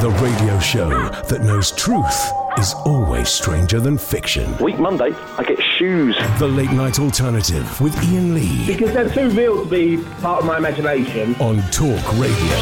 The radio show that knows truth is always stranger than fiction. Week Monday, I get shoes. The Late Night Alternative with Iain Lee Because they're too real to be part of my imagination. on Talk Radio.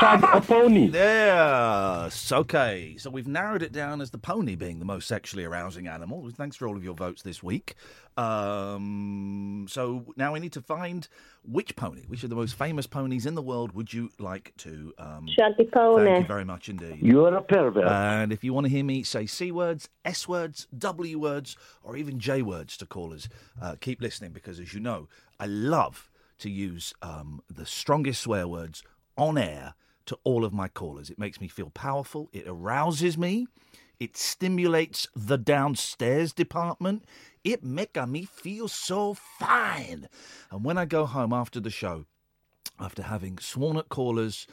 Shag a pony. Yes. Okay. So we've narrowed it down as the pony being the most sexually arousing animal. Thanks for all of your votes this week. Um, so now we need to find which pony, which of the most famous ponies in the world would you like to? Um, Shaggy Pony. Thank you very much indeed. You're a pervert. And if you want to hear me say C words, S words, W words, or even J words to callers, uh, keep listening because, as you know, I love to use um, the strongest swear words on air to all of my callers. It makes me feel powerful, it arouses me, it stimulates the downstairs department. It makes me feel so fine. And when I go home after the show, after having sworn at callers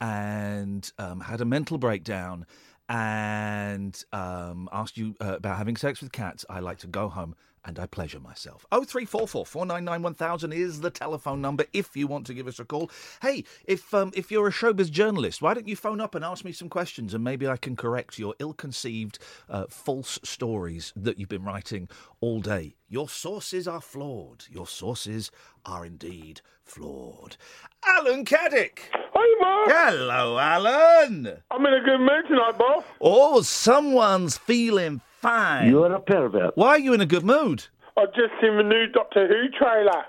and um, had a mental breakdown and um, asked you uh, about having sex with cats, I like to go home and I pleasure myself. 0344 is the telephone number if you want to give us a call. Hey, if um, if you're a showbiz journalist, why don't you phone up and ask me some questions and maybe I can correct your ill-conceived uh, false stories that you've been writing all day. Your sources are flawed. Your sources are indeed flawed. Alan Caddick. Hey, Mark. Hello, Alan. I'm in a good mood tonight, boss. Oh, someone's feeling fine. You're a pervert. Why are you in a good mood? I've just seen the new Doctor Who trailer.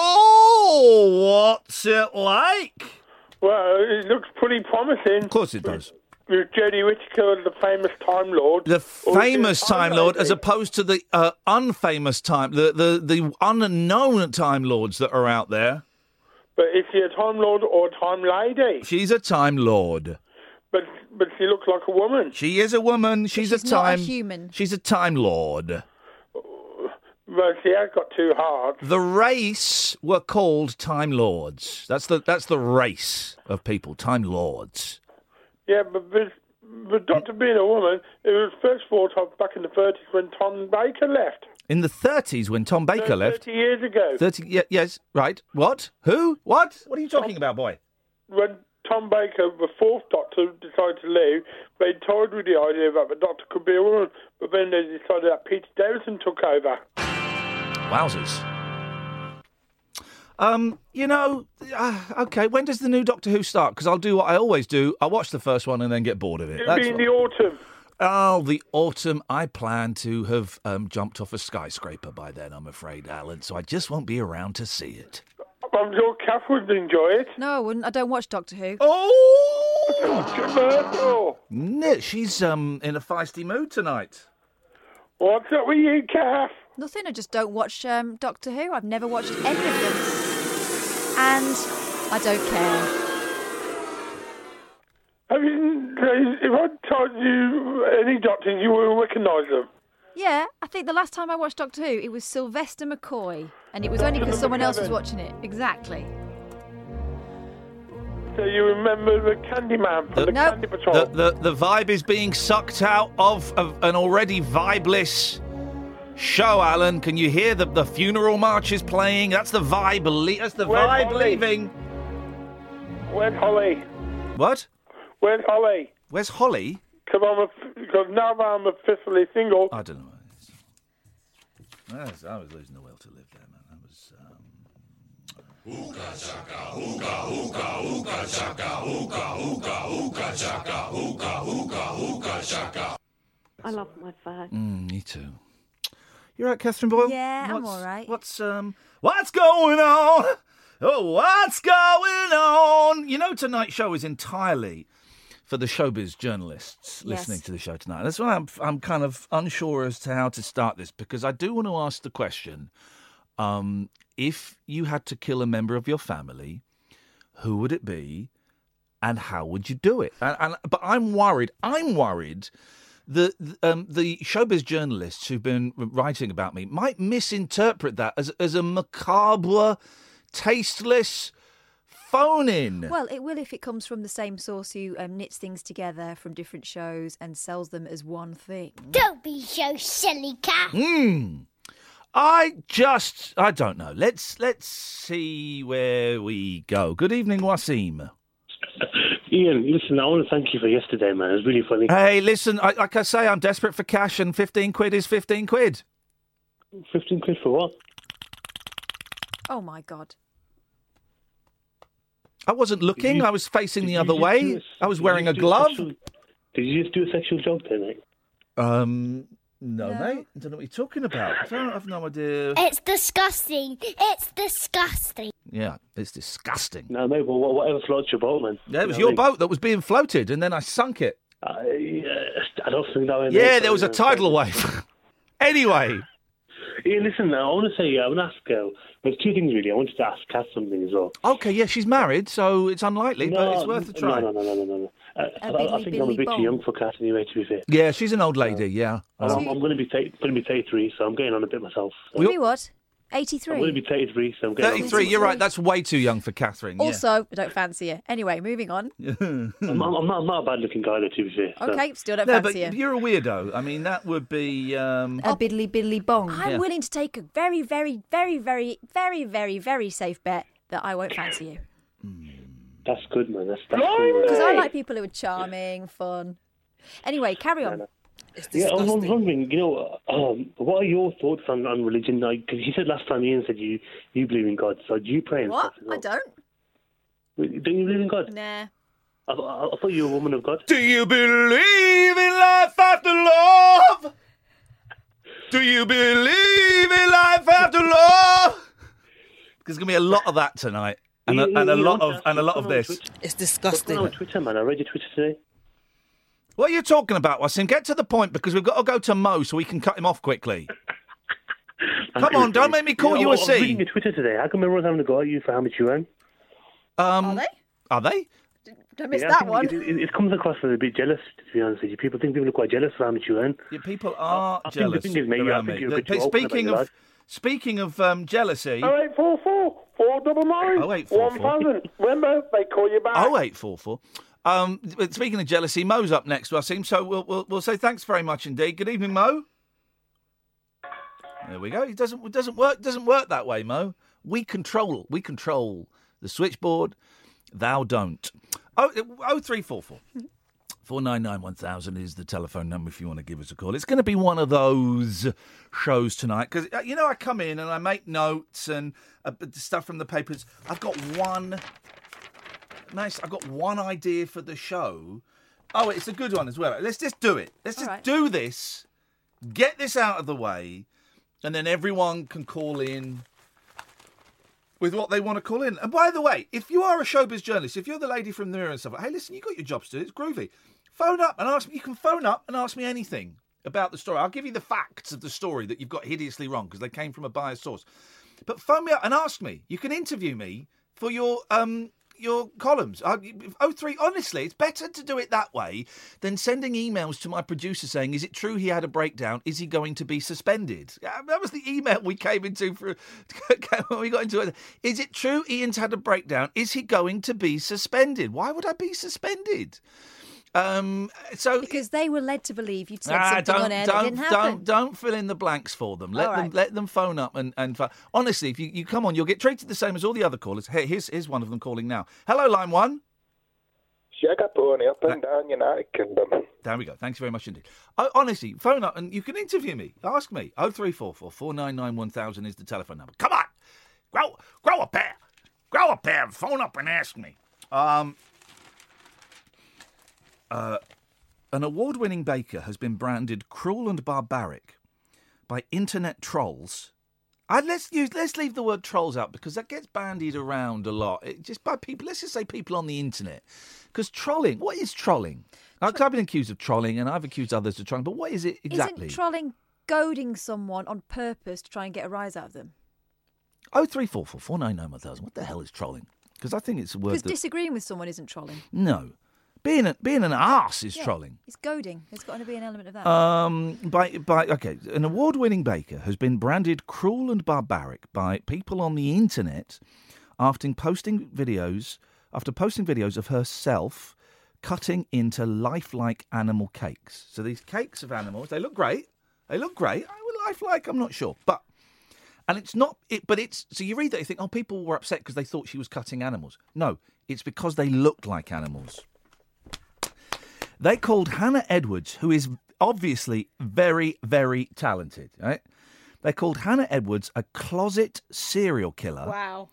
Oh, what's it like? Well, it looks pretty promising. Of course it does. With Jodie Whittaker, the famous Time Lord. The famous the Time Lord, as opposed to the uh, unfamous Time, the, the the unknown Time Lords that are out there. But is she a Time Lord or a Time Lady? She's a Time Lord. But but she looks like a woman. She is a woman. She's, she's a not a time. human. She's a Time Lord. Uh, but she has got two hearts. The race were called Time Lords. That's the that's the race of people, Time Lords. Yeah, but but, but Doctor being a woman, it was first thought of back in the 30s when Tom Baker left. In the 30s, when Tom Baker 30 left. years ago. 30, yeah, yes, right. What? Who? What? What are you talking about, boy? when Tom Baker, the fourth Doctor, decided to leave, they toyed with the idea that the Doctor could be a woman, but then they decided that Peter Davison took over. Wowzers. Um, you know, uh, okay. When does the new Doctor Who start? Because I'll do what I always do. I watch the first one and then get bored of it. It'll be in the autumn. Oh, the autumn. I plan to have um, jumped off a skyscraper by then. I'm afraid, Alan. So I just won't be around to see it. I'm sure Kath would enjoy it. No, I wouldn't. I don't watch Doctor Who. Oh, no, she's um in a feisty mood tonight. What's up with you, Kath? Nothing. I just don't watch um, Doctor Who. I've never watched any of them, and I don't care. I mean, if I told you any doctors, you wouldn't recognise them. Yeah, I think the last time I watched Doctor Who, it was Sylvester McCoy, and it was only because someone else was watching it. Exactly. So you remember the Candyman from the Nope. Candy Patrol? The, the the vibe is being sucked out of, of an already vibeless show, Alan. Can you hear the, the funeral marches playing? That's the vibe. le- That's the Where's vibe Holly? leaving. Where's Holly? What? Where's Holly? Where's Holly? Because I'm a, because now that I'm officially single. I don't know. I was, I was losing the will to live there, man. That was. Um... I love my fag. Mm, me too. You're right, Catherine Boyle. Yeah, I'm What's- all right. What's um? What's going on? Oh, what's going on? You know, tonight's show is entirely for the showbiz journalists Yes. listening to the show tonight. That's why I'm I'm kind of unsure as to how to start this because I do want to ask the question: um, if you had to kill a member of your family, who would it be, and how would you do it? And, and but I'm worried. I'm worried the um, the showbiz journalists who've been writing about me might misinterpret that as as a macabre, tasteless phone in. Well, it will if it comes from the same source who um, knits things together from different shows and sells them as one thing. Don't be so silly, cat. Hmm. I just I don't know. Let's let's see where we go. Good evening, Wasim. Iain, listen, I want to thank you for yesterday, man. It was really funny. Hey, listen, I, like I say, I'm desperate for cash, and fifteen quid is fifteen quid. 15 quid for what? Oh my god. I wasn't looking. you- I was facing the other way. do a- I was wearing a just do glove. sexual- did you just do a sexual joke there, mate? Um, no, No. mate. I don't know what you're talking about. I don't have no idea. It's disgusting. It's disgusting. Yeah, it's disgusting. No, mate, well, whatever floats your boat, man. Yeah, it was You know your what boat that was being floated, and then I sunk it. I? Uh, yeah, I don't think that way, Yeah, but, there was a tidal wave. anyway, Iain, listen, I want to say, I want to ask, uh, there's two things really. I wanted to ask Kat something as well. okay, yeah, she's married, so it's unlikely, but it's worth a try. No, no, no, no, no, no. Uh, A I, I biddly think I'm a bit bong. too young for Kat anyway, to be fair. Yeah, she's an old lady. Yeah, I'm, Um, I'm going to be th- going to be 33, so I'm getting on a bit myself. So Maybe what? I'm going to 83. be 33, so I'm getting on. thirty-three. You're right. That's way too young for Catherine. yeah. Also, I don't fancy you. Anyway, moving on. I'm, I'm, I'm not, I'm not a bad looking guy, though, to be fair. so- Okay, still don't no, but fancy you. you're a weirdo. I mean, that would be. Um, A biddly biddly bong. I'm Yeah. willing to take a very, very, very, very, very, very, very safe bet that I won't fancy you. That's good, man. That's, that's cool. Because I like people who are charming, fun. Anyway, carry on. Yeah, I was wondering, you know, um, what are your thoughts on, on religion? Because you said last time Iain said you, you believe in God, so do you pray and What? stuff? as I don't. Don't you believe in God? Nah. I, I, I thought you were a woman of God. Do you believe in life after love? Do you believe in life after love? There's gonna be a lot of that tonight, and a, and a lot of want to ask and a lot of what's going on this. with Twitter? It's What's going disgusting. on with Twitter, man? I read your Twitter today. What are you talking about, Wasim? Get to the point because we've got to go to Mo so we can cut him off quickly. Come on, don't make me call you know, a I was reading C. your Twitter today. How come everyone's having a go at you for how much you earn? Um, Are they? Are they? I missed Yeah, that think one. It, it, it comes across as a bit jealous, to be honest with you. People think people are quite jealous of how much you earn. Yeah, people are I think the jealous thing is, mate, I around think me. you're a bit The- too open about speaking of speaking of um, jealousy, Oh eight four four four double nine Oh, eight four one four. thousand. Remember, they call you back. oh eight four four. Um, speaking of jealousy, Mo's up next, Wasim. So we'll, we'll we'll say thanks very much indeed. Good evening, Mo. There we go. It doesn't it doesn't work doesn't work that way, Mo. We control we control the switchboard. Thou don't. Oh, oh three four four. 499 is the telephone number if you want to give us a call. It's going to be one of those shows tonight because, you know, I come in and I make notes and uh, stuff from the papers. I've got one. Nice. I've got one idea for the show. Oh, it's a good one as well. Let's just do it. Let's just right. do this. Get this out of the way, and then everyone can call in with what they want to call in. And by the way, if you are a showbiz journalist, if you're the lady from the mirror and stuff, hey, listen, you got your jobs to do. It's groovy. Phone up and ask me. You can phone up and ask me anything about the story. I'll give you the facts of the story that you've got hideously wrong because they came from a biased source. But phone me up and ask me. You can interview me for your um your columns. Oh three. Honestly, it's better to do it that way than sending emails to my producer saying, "Is it true he had a breakdown? Is he going to be suspended?" That was the email we came into for when we got into it. Is it true Iain's had a breakdown? Is he going to be suspended? Why would I be suspended? Um, so Because they were led to believe you'd said Ah, something don't, on air don't, that didn't happen. Don't, don't fill in the blanks for them. Let All them right. let them phone up and and pho- honestly, if you, you come on, you'll get treated the same as all the other callers. Hey, here's here's one of them calling now. Hello, line one. Shag a pony up and down United Kingdom. There we go. Thanks very much indeed. Oh, honestly, phone up and you can interview me. Ask me. Oh three four four four nine nine one thousand is the telephone number. Come on, grow grow a pair, grow a pair. Phone up and ask me. Um. Uh, an award-winning baker has been branded cruel and barbaric by internet trolls. Uh, let's use let's leave the word trolls out because that gets bandied around a lot. It, just by people. Let's just say people on the internet. Because trolling, what is trolling? Like, I've been accused of trolling, and I've accused others of trolling. But what is it exactly? Isn't trolling goading someone on purpose to try and get a rise out of them? Oh three four four four nine nine one thousand. What the hell is trolling? Because I think it's a word Because that disagreeing with someone isn't trolling. no, being a, being an ass is Yeah, trolling. It's goading. There's got to be an element of that. Um, by by okay, an award-winning baker has been branded cruel and barbaric by people on the internet after posting videos after posting videos of herself cutting into lifelike animal cakes. So these cakes of animals, they look great. They look great. I would lifelike. I'm not sure, but and it's not it, but it's so you read that you think, oh, people were upset because they thought she was cutting animals. No, it's because they looked like animals. They called Hannah Edwards, who is obviously very, very talented, right? They called Hannah Edwards a closet serial killer wow.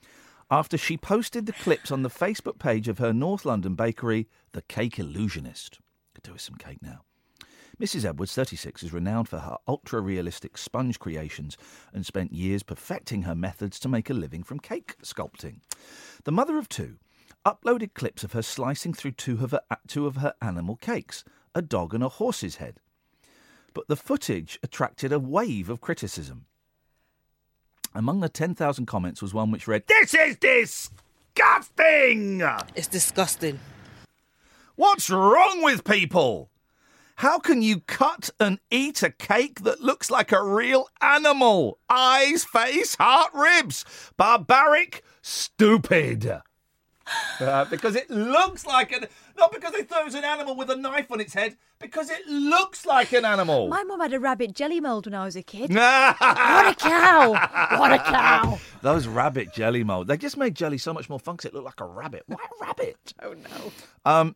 after she posted the clips on the Facebook page of her North London bakery, The Cake Illusionist. Could do with some cake now. Mrs. Edwards, 36, is renowned for her ultra realistic sponge creations and spent years perfecting her methods to make a living from cake sculpting. The mother of two uploaded clips of her slicing through two of her, two of her animal cakes, a dog and a horse's head. But the footage attracted a wave of criticism. Among the 10,000 comments was one which read, This is disgusting! It's disgusting. What's wrong with people? How can you cut and eat a cake that looks like a real animal? Eyes, face, heart, ribs. Barbaric, stupid. Uh, because it looks like an. Not because they thought it was an animal with a knife on its head, because it looks like an animal. My mum had a rabbit jelly mould when I was a kid. what a cow! What a cow! Those rabbit jelly mold. They just made jelly so much more fun 'cause it looked like a rabbit. Why a rabbit? Oh no. Um.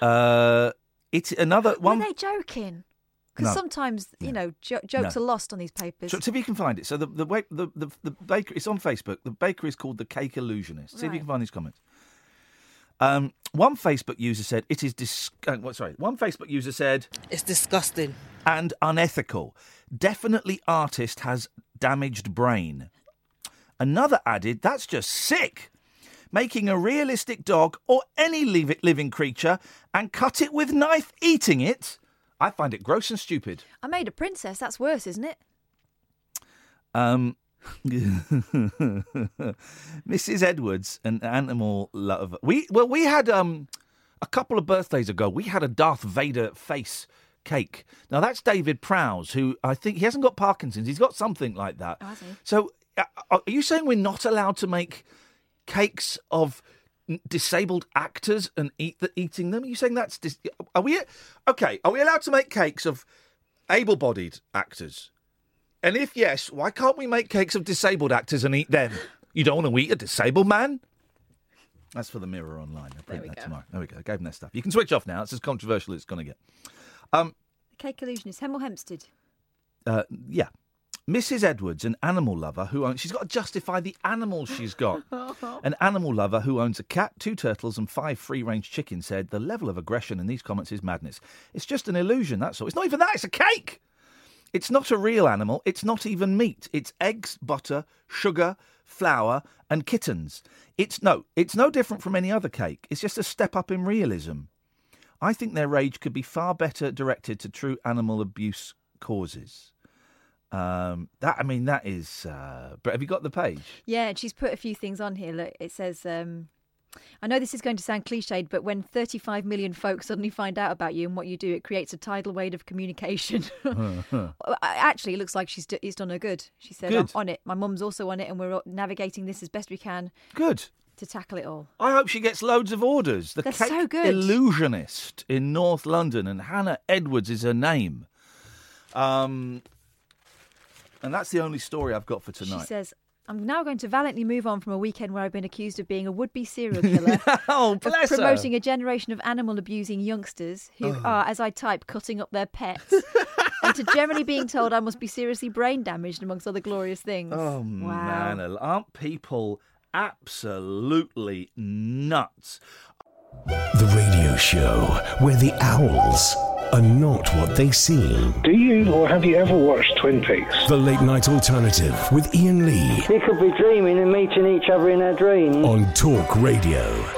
Uh. It's another one. Were they joking? Because No. sometimes, you know, jo- jokes No. are lost on these papers. So, so if you can find it, so the the, wa- the the the bakery it's on Facebook. The bakery is called the Cake Illusionist. See if you can find these comments. Um, one Facebook user said it is dis. Uh, what, sorry, one Facebook user said It's disgusting. and unethical. Definitely, artist has damaged brain. Another added, that's just sick. Making a realistic dog or any liv- living creature and cut it with knife, eating it. I find it gross and stupid. I made a princess. That's worse, isn't it? Um, Mrs. Edwards, an animal lover. We well, we had um a couple of birthdays ago. We had a Darth Vader face cake. Now that's David Prowse, who I think he hasn't got Parkinson's. He's got something like that. he? So, uh, are you saying we're not allowed to make cakes of disabled actors and eat the, eating them? Are you saying that's dis- are we okay? Are we allowed to make cakes of able-bodied actors? And if yes, why can't we make cakes of disabled actors and eat them? You don't want to eat a disabled man? That's for the Mirror Online. I'll print that go. tomorrow. There we go. I gave them that stuff. You can switch off now. It's as controversial as it's going to get. Um, Cake illusionist, Hemel Hempstead. uh, yeah. Mrs. Edwards, an animal lover who owns, she's got to justify the animals she's got. an animal lover who owns a cat, two turtles, and five free range chickens said the level of aggression in these comments is madness. It's just an illusion, that's all. It's not even that, it's a cake. It's not a real animal. It's not even meat. It's eggs, butter, sugar, flour, and kittens. It's no, it's no different from any other cake. It's just a step up in realism. I think their rage could be far better directed to true animal abuse causes. Um, that I mean, that is. Uh, but have you got the page? Yeah, and she's put a few things on here. Look, it says, um, I know this is going to sound cliched, but when 35 million folks suddenly find out about you and what you do, it creates a tidal wave of communication. Actually, it looks like she's d- it's done her good. She said, Good. I'm on it. My mum's also on it, and we're navigating this as best we can Good. to tackle it all. I hope she gets loads of orders. The They're cake so good. illusionist in North London, and Hannah Edwards is her name. Um, and that's the only story I've got for tonight. She says, I'm now going to valiantly move on from a weekend where I've been accused of being a would-be serial killer. oh, of bless her. promoting a generation of animal abusing youngsters who Oh. are, as I type, cutting up their pets, and to generally being told I must be seriously brain damaged, amongst other glorious things. Oh wow. man, aren't people absolutely nuts? The radio show where the owls are not what they seem. Do you or have you ever watched Twin Peaks? The late night alternative with Iain Lee We could be dreaming and meeting each other in our dreams. on Talk Radio.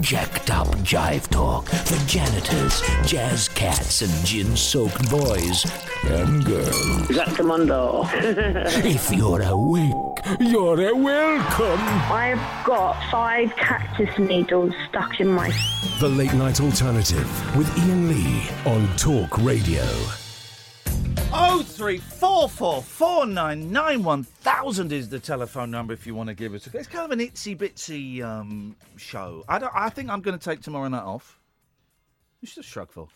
Jacked up jive talk for janitors, jazz cats, and gin soaked boys and girls. Is that Commando? if you're awake, you're a welcome. I've got five cactus needles stuck in my. The late night alternative with Iain Lee on Talk Radio. Oh three four four four nine nine one thousand is the telephone number if you want to give us. a It's kind of an itsy bitsy um, show. I don't. I think I'm going to take tomorrow night off. It's just shrugful.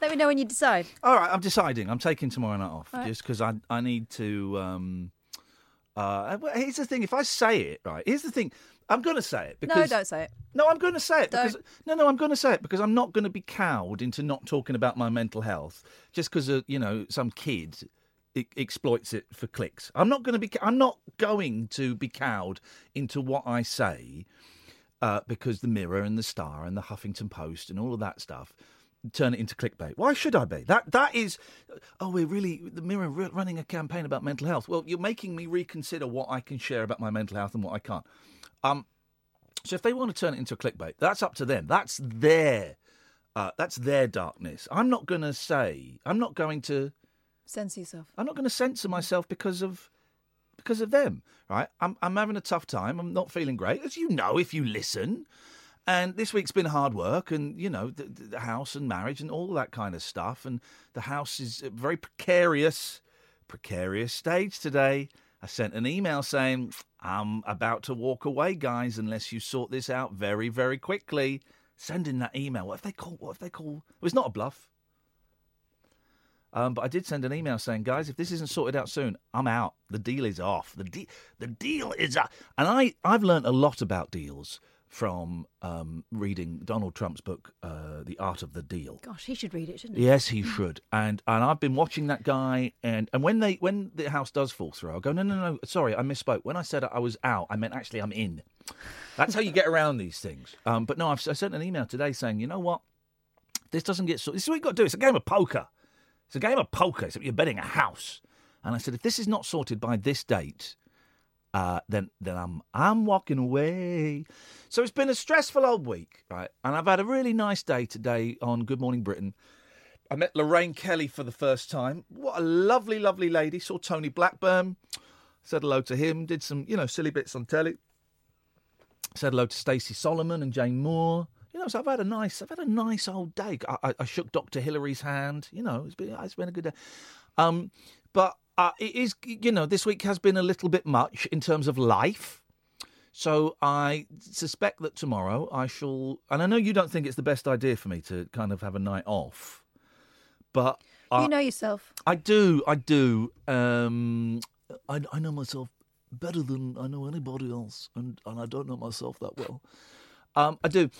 Let me know when you decide. All right, I'm deciding. I'm taking tomorrow night off All right. just because I I need to. Um, uh, well, here's the thing. If I say it right, here's the thing. I'm going to say it because no, don't say it. No, I'm going to say it because no, no, I'm going to say it because I'm not going to be cowed into not talking about my mental health just because uh, you know some kid e- exploits it for clicks. I'm not going to be. I'm not going to be cowed into what I say uh, because the Mirror and the Star and the Huffington Post and all of that stuff turn it into clickbait. Why should I be? That that is. Oh, we're really the Mirror running a campaign about mental health. Well, you're making me reconsider what I can share about my mental health and what I can't. Um, so if they want to turn it into a clickbait, that's up to them. That's their. Uh, that's their darkness. I'm not going to say. I'm not going to. Censor yourself. I'm not going to censor myself because of because of them, right? I'm I'm having a tough time. I'm not feeling great, as you know if you listen. And this week's been hard work, and you know the, the- house and marriage and all that kind of stuff. And the house is a very precarious, precarious stage today. I sent an email saying I'm about to walk away, guys, unless you sort this out very, very quickly. Send in that email. What if they call? What if they call? It was not a bluff. Um, but I did send an email saying, guys, if this isn't sorted out soon, I'm out. The deal is off. The de- the deal is up. And I I've learned a lot about deals from um, reading Donald Trump's book, uh, The Art of the Deal. Gosh, he should read it, shouldn't he? Yes, he should. And and I've been watching that guy. And, and when they when the house does fall through, I'll go, no, no, no, sorry, I misspoke. When I said I was out, I meant actually I'm in. That's how you get around these things. Um, but no, I've, I sent an email today saying, you know what? This doesn't get sorted. This is what you've got to do. It's a game of poker. It's a game of poker, except you're betting a house. And I said, if this is not sorted by this date, uh, then then I'm I'm walking away. So it's been a stressful old week, right? And I've had a really nice day today on Good Morning Britain. I met Lorraine Kelly for the first time. What a lovely, lovely lady. Saw Tony Blackburn. Said hello to him. Did some, you know, silly bits on telly. Said hello to Stacey Solomon and Jane Moore. You know, so I've had a nice, I've had a nice old day. I, I, I shook Doctor Hilary's hand. You know, it's been, it's been a good day. Um, but uh, it is, you know, this week has been a little bit much in terms of life. So I suspect that tomorrow I shall, and I know you don't think it's the best idea for me to kind of have a night off, but I, you know yourself. I do, I do. Um, I, I know myself better than I know anybody else, and, and I don't know myself that well. Um, I do,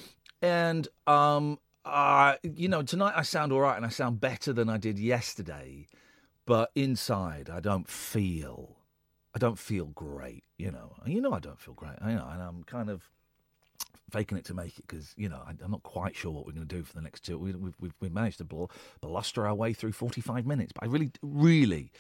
and um, uh, you know, tonight I sound all right, and I sound better than I did yesterday, but inside I don't feel, I don't feel great. You know, you know I don't feel great. I know, and I'm kind of faking it to make it because you know I, I'm not quite sure what we're going to do for the next two. We, we've, we've we've managed to bl- bluster our way through 45 minutes, but I really, really,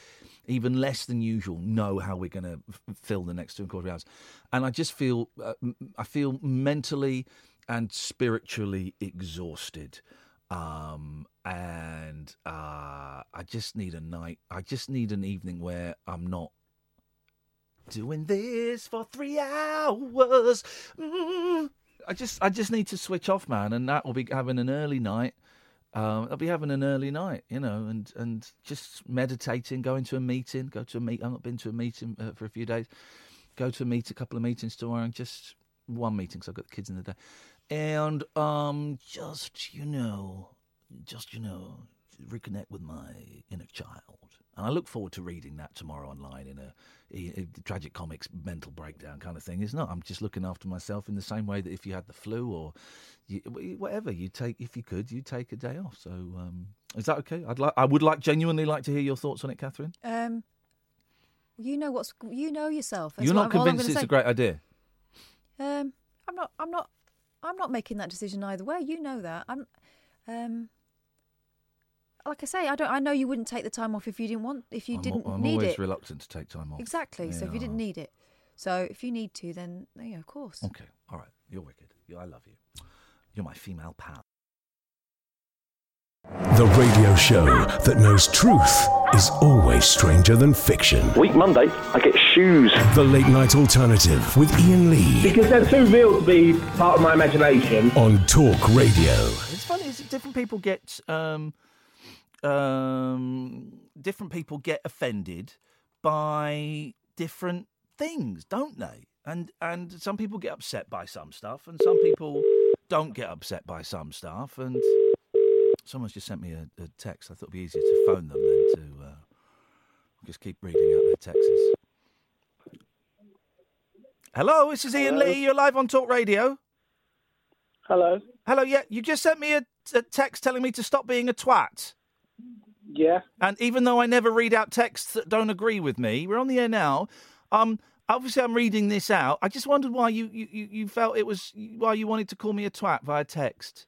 even less than usual, know how we're going to f- fill the next two and a quarter hours, and I just feel uh, I feel mentally and spiritually exhausted. Um, and uh, I just need a night. I just need an evening where I'm not doing this for three hours. Mm. I just I just need to switch off, man, and that will be having an early night. Um, I'll be having an early night, you know, and, and just meditating, going to a meeting, go to a meet. I've not been to a meeting uh, for a few days. Go to a meet, a couple of meetings tomorrow, and just one meeting because I've got the kids in the day, and um, just you know, just you know, reconnect with my inner child. And I look forward to reading that tomorrow online in a, a, a tragic comics mental breakdown kind of thing. It's not. I'm just looking after myself in the same way that if you had the flu or you, whatever, you take if you could, you take a day off. So um, is that okay? I'd like. I would like genuinely like to hear your thoughts on it, Catherine. Um, you know what's you know yourself. That's You're not convinced it's say. a great idea. Um, I'm not. I'm not. I'm not making that decision either way. You know that. I'm. Um, like I say, I don't. I know you wouldn't take the time off if you didn't want. If you I'm, didn't al- I'm need always it. reluctant to take time off. Exactly. So if you didn't need it, so if you need to, then yeah, of course. Okay. All right. You're wicked. I love you. You're my female pal. The radio show that knows truth is always stranger than fiction. Week Monday, I get shoes. The Late Night Alternative with Iain Lee Because they're too real to be part of my imagination. on Talk Radio. It's funny. Is different people get um, um, different people get offended by different things, don't they? And and some people get upset by some stuff, and some people don't get upset by some stuff. And someone's just sent me a, a text. I thought it'd be easier to phone them than to uh, just keep reading out their texts. Hello, this is Iain Hello? Lee. You're live on Talk Radio. Hello. Hello, yeah. You just sent me a, a text telling me to stop being a twat. Yeah. And even though I never read out texts that don't agree with me, we're on the air now. Um, obviously, I'm reading this out. I just wondered why you, you, you you felt it was why you wanted to call me a twat via text.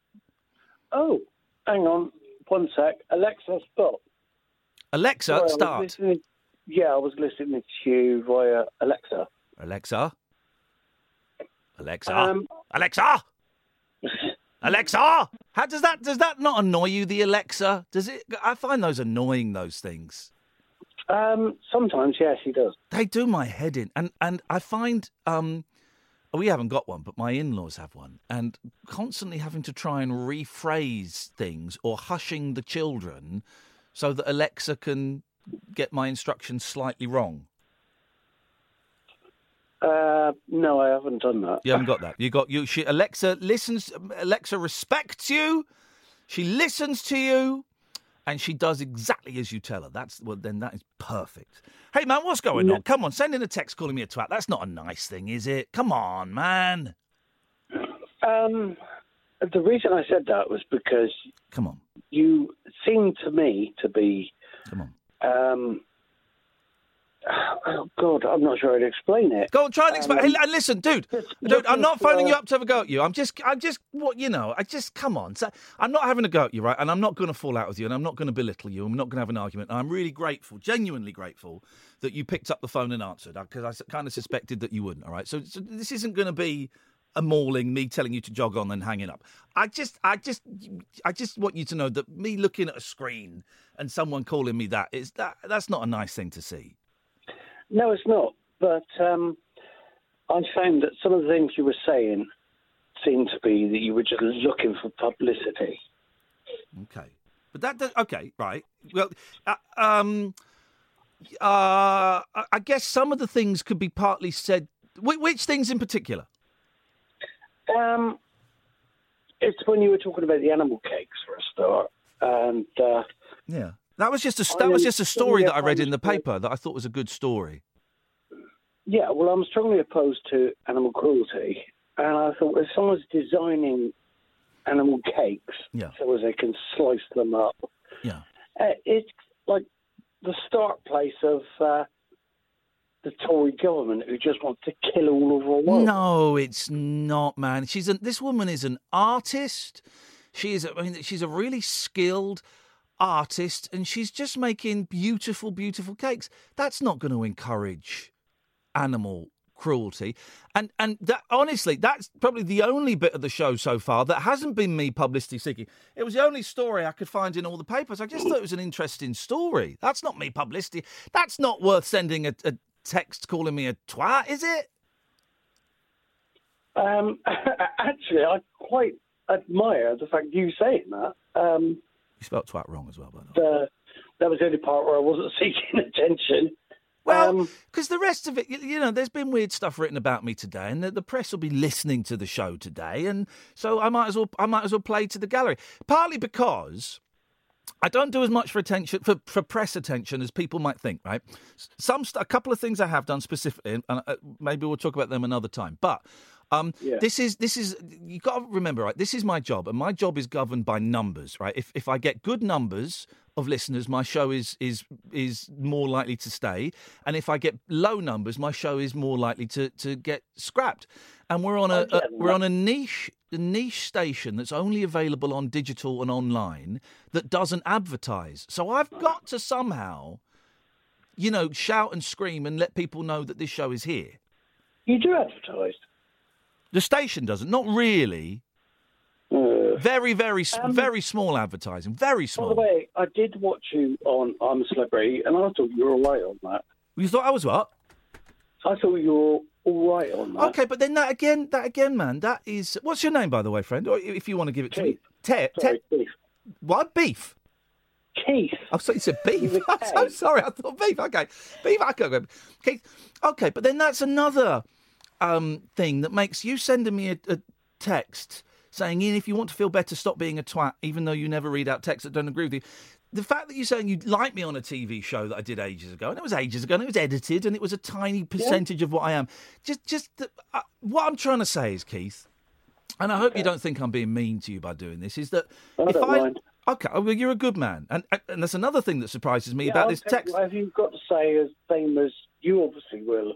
Oh, hang on. One sec. Alexa, stop. Alexa, Sorry, start. listening- yeah, I was listening to you via Alexa. Alexa. Alexa. Um, Alexa. Alexa. How does that does that not annoy you? The Alexa does it? I find those annoying. Those things. Um, sometimes, yes, he does. They do my head in, and and I find um, we haven't got one, but my in-laws have one, and constantly having to try and rephrase things or hushing the children so that Alexa can get my instructions slightly wrong. Uh, no, I haven't done that. You haven't got that. You got you. She Alexa listens. Alexa respects you. She listens to you, and she does exactly as you tell her. That's well. Then that is perfect. Hey man, what's going on? Come on, send in a text calling me a twat. That's not a nice thing, is it? Come on, man. Um, the reason I said that was because Come on. you seem to me to be. Come on. Um, oh God, I'm not sure how to explain it. Go on, try and explain. Um, hey, and listen, dude, dude, I'm not phoning you up to have a go at you. I'm just, I'm just, what you know, I just come on. So, I'm not having a go at you, right? And I'm not going to fall out with you, and I'm not going to belittle you. I'm not going to have an argument. And I'm really grateful, genuinely grateful, that you picked up the phone and answered, because I kind of suspected that you wouldn't. All right, so, so this isn't going to be a mauling, me telling you to jog on and hanging up. I just, I just, I just want you to know that me looking at a screen and someone calling me that is that that's not a nice thing to see. No, it's not. But um, I found that some of the things you were saying seemed to be that you were just looking for publicity. Okay, but that does, okay, right? Well, uh, um, uh, I guess some of the things could be partly said. Which, which things in particular? Um, it's when you were talking about the animal cakes for a start, and uh, Yeah, that was just a that was just a story that I read in the paper that I thought was a good story. yeah, well, I'm strongly opposed to animal cruelty, and I thought if someone's designing animal cakes Yeah. so as they can slice them up, Yeah. uh, it's like the start place of uh, the Tory government who just wants to kill all of our world. No, it's not, man. She's a, this woman is an artist. She is. a- I mean, she's a really skilled artist, and she's just making beautiful, beautiful cakes. That's not going to encourage animal cruelty. And and that honestly, that's probably the only bit of the show so far that hasn't been me publicity seeking. It was the only story I could find in all the papers. I just thought it was an interesting story. That's not me publicity. That's not worth sending a, a text calling me a twat, is it? Um, actually, I quite admire the fact you saying that. Um, You spelt twat wrong as well, by the way. that was the only part where I wasn't seeking attention. Well, um, because the rest of it, you, you know, there's been weird stuff written about me today, and the, the press will be listening to the show today, and so I might as well, I might as well play to the gallery. Partly because I don't do as much for attention for, for press attention as people might think. Right? Some a couple of things I have done specifically, and uh, maybe we'll talk about them another time. But um, Yeah. this is this is you got to remember, right? This is my job, and my job is governed by numbers, right? If if I get good numbers of listeners, my show is is is more likely to stay, and if I get low numbers, my show is more likely to to get scrapped. And we're on a, oh, a we're on a niche a niche station that's only available on digital and online that doesn't advertise. So I've got to somehow, you know, shout and scream and let people know that this show is here. You do advertise. The station doesn't, not really. Uh, very, very, s um, very small advertising. Very small. By the way, I did watch you on I'm a Celebrity, and I thought you were all right on that. You thought I was what? I thought you were all right on that. Okay, but then that again, that again, man, that is. What's your name, by the way, friend? Or if you want to give it to me, Ted. Sorry, Ted. What beef? Keith. I thought you said beef. I'm so sorry. I thought beef. Okay, beef. I could go. Keith. Okay, but then that's another um, thing that makes you sending me a, a text saying, Iain, if you want to feel better, stop being a twat, even though you never read out texts that don't agree with you. The fact that you're saying you like me on a TV show that I did ages ago, and it was ages ago, and it was edited, and it was a tiny percentage of what I am. Just, just the, uh, what I'm trying to say is, Keith, and I hope you don't think I'm being mean to you by doing this, is that I if I mind. okay, oh, well, you're a good man, and and that's another thing that surprises me Yeah, about I'll this text. have you've got to say as same as you obviously will.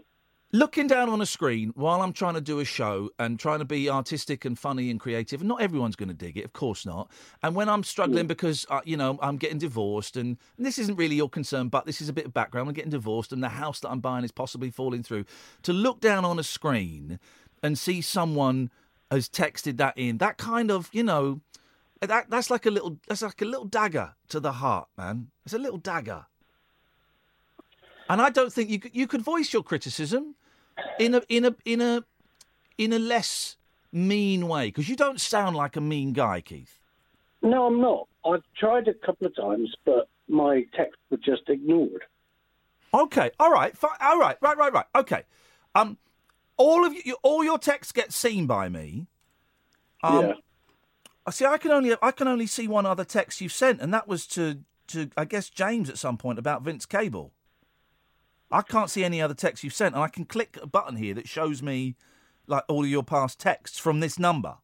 Looking down on a screen while I'm trying to do a show and trying to be artistic and funny and creative, and not everyone's going to dig it, of course not. And when I'm struggling because uh, you know I'm getting divorced, and, and this isn't really your concern, but this is a bit of background. I'm getting divorced, and the house that I'm buying is possibly falling through. To look down on a screen and see someone has texted that in, that kind of you know. That, that's like a little that's like a little dagger to the heart, man. It's a little dagger. And I don't think you could, you could voice your criticism in a in a in a in a less mean way because you don't sound like a mean guy, Keith. No, I'm not. I've tried a couple of times, but my texts were just ignored. Okay, all right, fi- all right, right, right, right. Okay, um, all of you, all your texts get seen by me. Um, Yeah. I see. I can only I can only see one other text you sent, and that was to to I guess James at some point about Vince Cable. I can't see any other texts you've sent, and I can click a button here that shows me like all of your past texts from this number.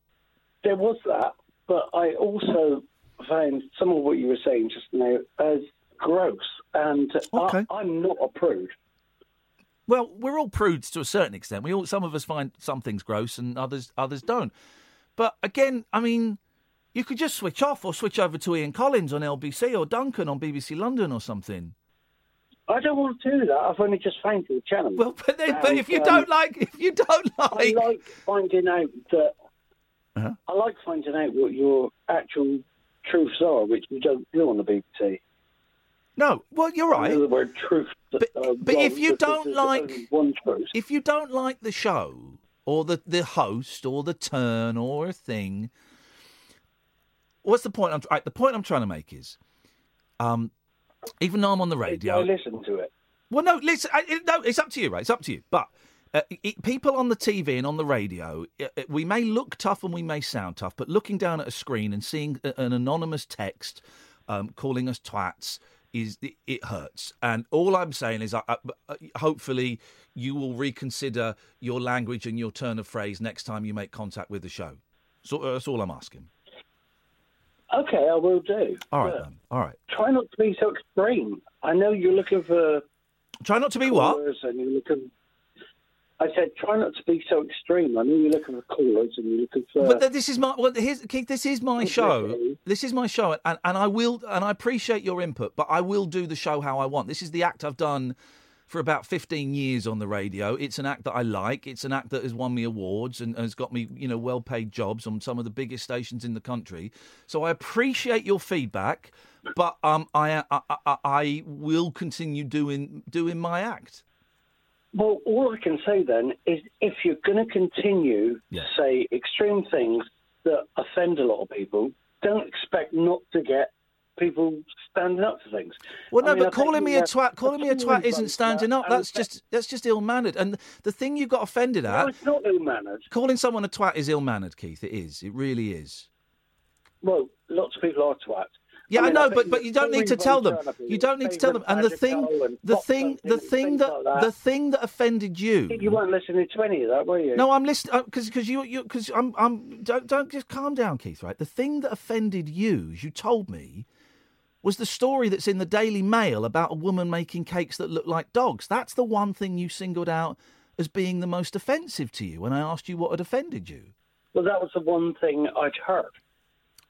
There was that, but I also found some of what you were saying just now as gross, and Okay. I, I'm not a prude. Well, we're all prudes to a certain extent. We all, some of us find some things gross, and others others don't. But again, I mean, you could just switch off or switch over to Ian Collins on LBC or Duncan on BBC London or something. I don't want to do that. I've only just found your channel. Well, but, then, but if you um, don't like, if you don't like, I like, finding out that. Uh-huh. I like finding out what your actual truths are, which we don't do on the BBC. no, well, you're right. The word truth. But, but if you don't like, one truth. if you don't like the show, or the, the host or the turn or a thing. What's the point? I'm, right, the point I'm trying to make is, um, even though I'm on the radio, I listen to it. well, no, listen. I, it, no, it's up to you, right? It's up to you. But uh, it, people on the TV and on the radio, uh, uh, we may look tough and we may sound tough, but looking down at a screen and seeing a- an anonymous text um, calling us twats is it, it hurts. And all I'm saying is, uh, uh, uh, hopefully, you will reconsider your language and your turn of phrase next time you make contact with the show. So uh, that's all I'm asking. Okay, I will do. All right, then. All right. Try not to be so extreme. I know you're looking for. Try not to be what? And you're looking. I said, try not to be so extreme. I know you're looking for callers and you're looking for. But th- this is my well. Here's, Keith, this is my show. This is my show, and, and I will and I appreciate your input, but I will do the show how I want. This is the act I've done for about 15 years on the radio. It's an act that I like. It's an act that has won me awards and has got me, you know, well-paid jobs on some of the biggest stations in the country. So I appreciate your feedback, but um, I I, I, I will continue doing doing my act. Well, all I can say then is if you're going to continue to say extreme things that offend a lot of people, don't expect not to get people standing up for things. Well, no, I mean, but calling me a twat, calling me a twat isn't standing that, up. That's just that's just ill mannered. And the thing you got offended at, No, it's not ill mannered. calling someone a twat is ill mannered, Keith. It is. It really is. Well, lots of people are twats. Yeah, I, mean, know, think but but you don't need to tell them. You don't need to tell them. And the thing, the thing, the thing that like the thing that offended you. You weren't listening to any of that, were you? No, I'm listening because uh, because you you because I'm I'm don't don't just calm down, Keith. Right, the thing that offended you, you told me, was the story that's in the Daily Mail about a woman making cakes that look like dogs. That's the one thing you singled out as being the most offensive to you when I asked you what had offended you. Well, that was the one thing I'd heard.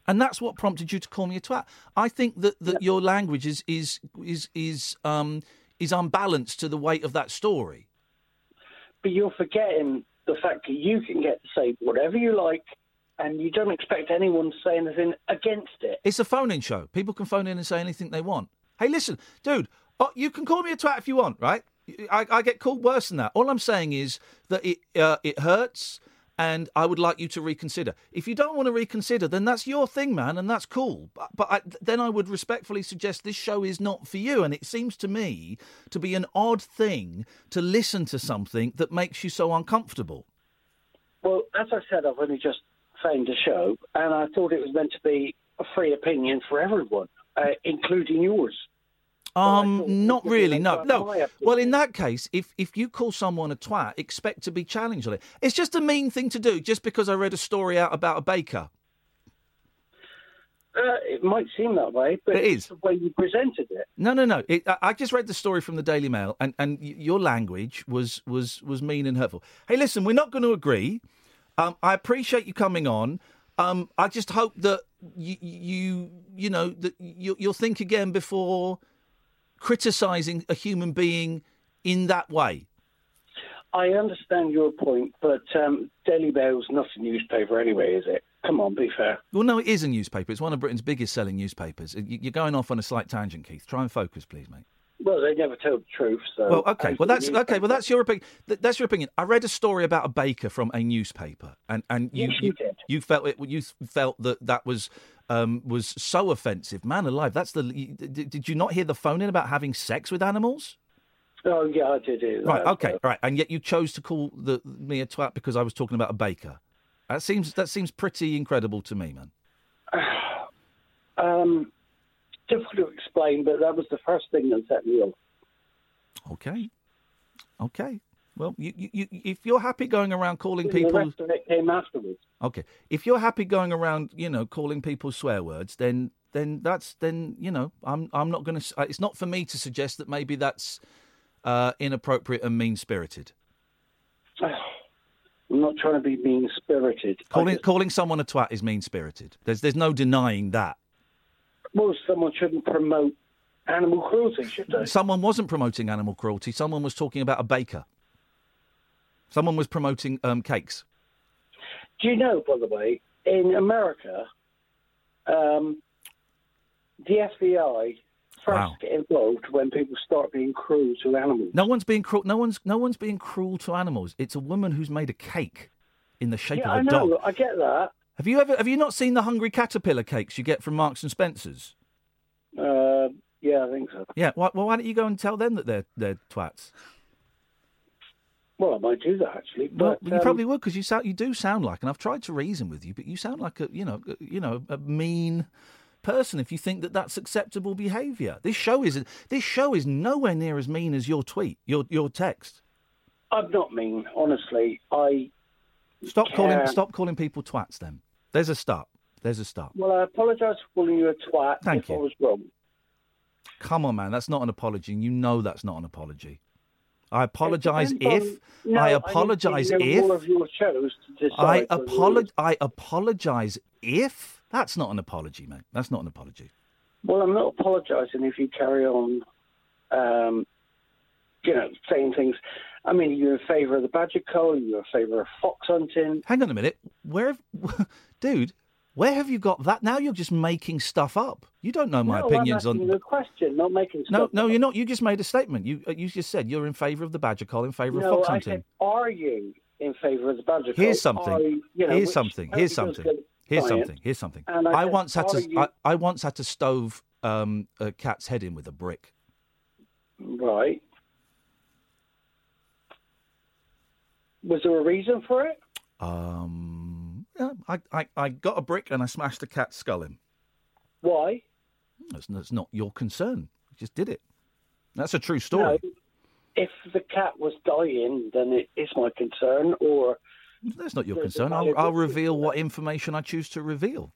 And that's what prompted you to call me a twat. I think that, that your language is is is is um is unbalanced to the weight of that story. But you're forgetting the fact that you can get to say whatever you like, and you don't expect anyone to say anything against it. It's a phone-in show. People can phone in and say anything they want. Hey, listen, dude, oh, you can call me a twat if you want, right? I, I get called worse than that. All I'm saying is that it uh, it hurts, and I would like you to reconsider. If you don't want to reconsider, then that's your thing, man, and that's cool. But, but I, then I would respectfully suggest this show is not for you. And it seems to me to be an odd thing to listen to something that makes you so uncomfortable. Well, as I said, I've only just found the show, and I thought it was meant to be a free opinion for everyone, uh, including yours. Um, not really. No, no. Well, in that case, if if you call someone a twat, expect to be challenged on it. It's just a mean thing to do. Just because I read a story out about a baker. Uh, it might seem that way, but It it's the way you presented it. No, no, no. It, I- I just read the story from the Daily Mail, and and your language was was was mean and hurtful. Hey, listen, we're not going to agree. Um, I appreciate you coming on. Um, I just hope that you you you know that you, you'll think again before criticising a human being in that way. I understand your point, but um, Daily Mail's not a newspaper anyway, is it? Come on, be fair. Well, no, it is a newspaper. It's one of Britain's biggest selling newspapers. You- You're going off on a slight tangent, Keith. Try and focus, please, mate. Well, they never tell the truth, so. Well, okay. Well, that's okay. Well, that's your opinion. That's your opinion. I read a story about a baker from a newspaper, and and you Yes, you did. you felt it. You felt that that was um, was so offensive. Man alive, that's the. Did, you not hear the phone in about having sex with animals? Oh, yeah, I did hear that. Right. Okay. Right. And yet you chose to call the me a twat because I was talking about a baker. That seems that seems pretty incredible to me, man. Um, difficult to explain, but that was the first thing that set me off. Okay. Okay. Well, you, you, you, if you're happy going around calling The people, rest of it came afterwards. okay, if you're happy going around, you know, calling people swear words, then then that's then you know, I'm I'm not going to. It's not for me to suggest that maybe that's uh, inappropriate and mean spirited. I'm not trying to be mean spirited. Calling calling someone a twat is mean spirited. There's there's no denying that. Well, someone shouldn't promote animal cruelty, should they? Someone wasn't promoting animal cruelty. Someone was talking about a baker. Someone was promoting um, cakes. Do you know, by the way, in America, um, the FBI press Wow. get involved when people start being cruel to animals. No one's being cruel. No one's no one's being cruel to animals. It's a woman who's made a cake in the shape yeah, of a I know. dog. I get that. Have you ever have you not seen the hungry caterpillar cakes you get from Marks and Spencers? Uh, yeah, I think so. Yeah. Why, well, why don't you go and tell them that they're they're twats? Well, I might do that actually. Well, But you um, probably would because you sound you do sound like, and I've tried to reason with you, but you sound like a you know a- you know a mean person if you think that that's acceptable behaviour. This show is this show is nowhere near as mean as your tweet, your your text. I'm not mean, honestly. I Stop calling stop calling people twats. Then there's a start. There's a start. Well, I apologise for calling you a twat Thank if you. I was wrong. Come on, man, that's not an apology, and you know that's not an apology. I apologise if No, I apologise if more of your shows to. I whether I apologise if that's not an apology, mate. That's not an apology. Well, I'm not apologising if you carry on, um, you know, saying things. I mean, are you in favour of the badger cull? Are you in favour of fox hunting? Hang on a minute. Where, have, dude? Where have you got that? Now you're just making stuff up. You don't know my no, opinions I'm asking on. a question, not making No, stuff. no, you're not. You just made a statement. You uh, you just said you're in favour of the badger call, in favour No, of fox I hunting. said, are you in favour of the badger cull? Here's something. You- you know, Here's something. Here's something. Here's something. Here's something. I I said, once had to. you- I, I once had to stove um, a cat's head in with a brick. Right. Was there a reason for it? Um, yeah, I, I, I got a brick and I smashed a cat's skull in. Why? That's, that's not your concern. I just did it. That's a true story. No, if the cat was dying, then it is my concern. Or That's not your concern. I'll, I'll reveal what information I choose to reveal.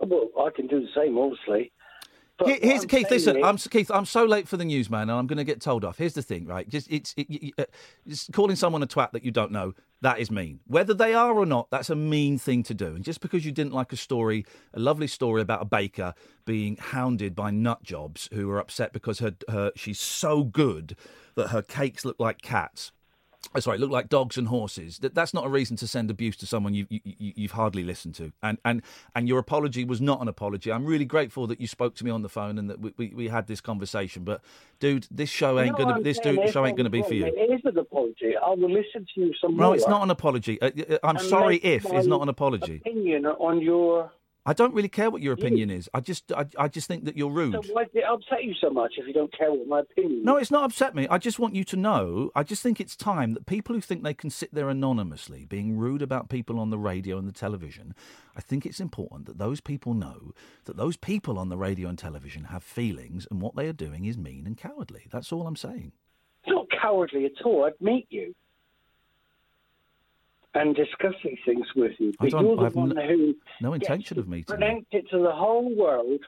well, I can do the same, obviously. Here- Here's I'm Keith. Listen, is- I'm Keith. I'm so late for the news, man, and I'm going to get told off. Here's the thing, right? Just it's it, uh, just calling someone a twat that you don't know. That is mean. Whether they are or not, that's a mean thing to do. And just because you didn't like a story, a lovely story about a baker being hounded by nut jobs who are upset because her her she's so good that her cakes look like cats. Oh, sorry, look like dogs and horses. That, that's not a reason to send abuse to someone you, you, you, you've hardly listened to. And, and and your apology was not an apology. I'm really grateful that you spoke to me on the phone and that we, we, we had this conversation. But dude, this show ain't No, gonna. I'm This dude, show ain't gonna be for you. It is an apology. I will listen to you some more. No, it's not an apology. Uh, uh, I'm sorry if it's not an apology. Opinion on your. I don't really care what your opinion is. I just I, I just think that you're rude. So why did it upset you so much if you don't care what my opinion? Is? No, it's not upset me. I just want you to know. I just think it's time that people who think they can sit there anonymously being rude about people on the radio and the television, I think it's important that those people know that those people on the radio and television have feelings and what they are doing is mean and cowardly. That's all I'm saying. It's not cowardly at all. I'd meet you and discuss these things with you. I But you're the I've one n- who No intention of meeting present it to the whole world,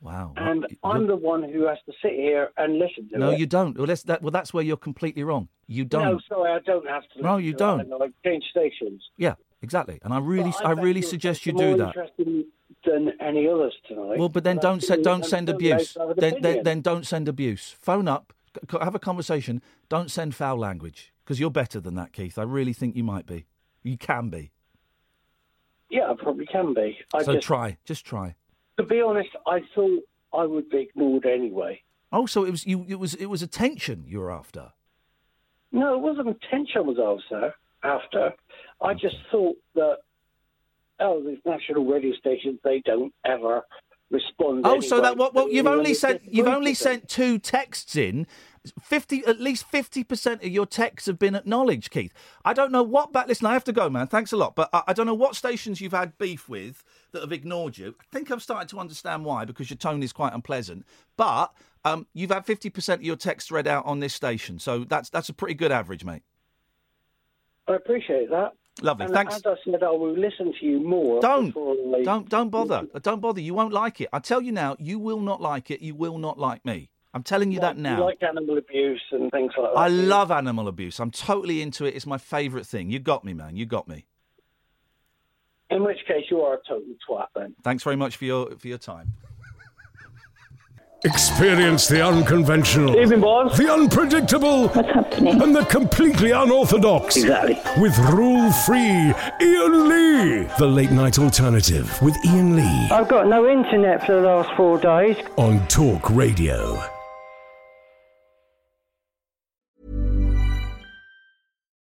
Wow. and Well, I'm the one who has to sit here and listen to No, it. you don't. Well, that's, that, well, that's where you're completely wrong. You don't. No, sorry, I don't have to. No, you to don't. I I change stations. Yeah, exactly. And I really, But I, really suggest you do that. interesting than any others tonight. Well, but then don't send don't send abuse. like I Then, then then don't send abuse. Phone up, have a conversation. Don't send foul language because you're better than that, Keith. I really think you might be. You can be. Yeah, I probably can be. I so just, try, just try. to be honest, I thought I would be ignored anyway. Oh, so it was you. It was it was attention you were after. No, it wasn't attention I was after. After, I just thought that oh, these national radio stations they don't ever respond. Oh, so that what? Well, you've only sent you've only sent two texts in. Fifty, at least fifty percent of your texts have been acknowledged, Keith. I don't know what. But listen, I have to go, man. Thanks a lot, but I, I don't know what stations you've had beef with that have ignored you. I think I'm starting to understand why because your tone is quite unpleasant. But um, you've had fifty percent of your texts read out on this station, so that's that's a pretty good average, mate. I appreciate that. Lovely, And thanks. As I said, I will listen to you more. Don't. I- Don't don't bother. Don't bother. You won't like it. I tell you now, you will not like it. You will not like me. I'm telling you that You now. like animal abuse and things like that. I do love animal abuse. I'm totally into it. It's my favourite thing. You got me, man. You got me. In which case, you are a total twat then. Thanks very much for your for your time. Experience the unconventional. Evening, boss. The unpredictable. What's happening? And the completely unorthodox. Exactly. With rule free Iain Lee. The late night alternative with Iain Lee I've got no internet for the last four days. on Talk Radio.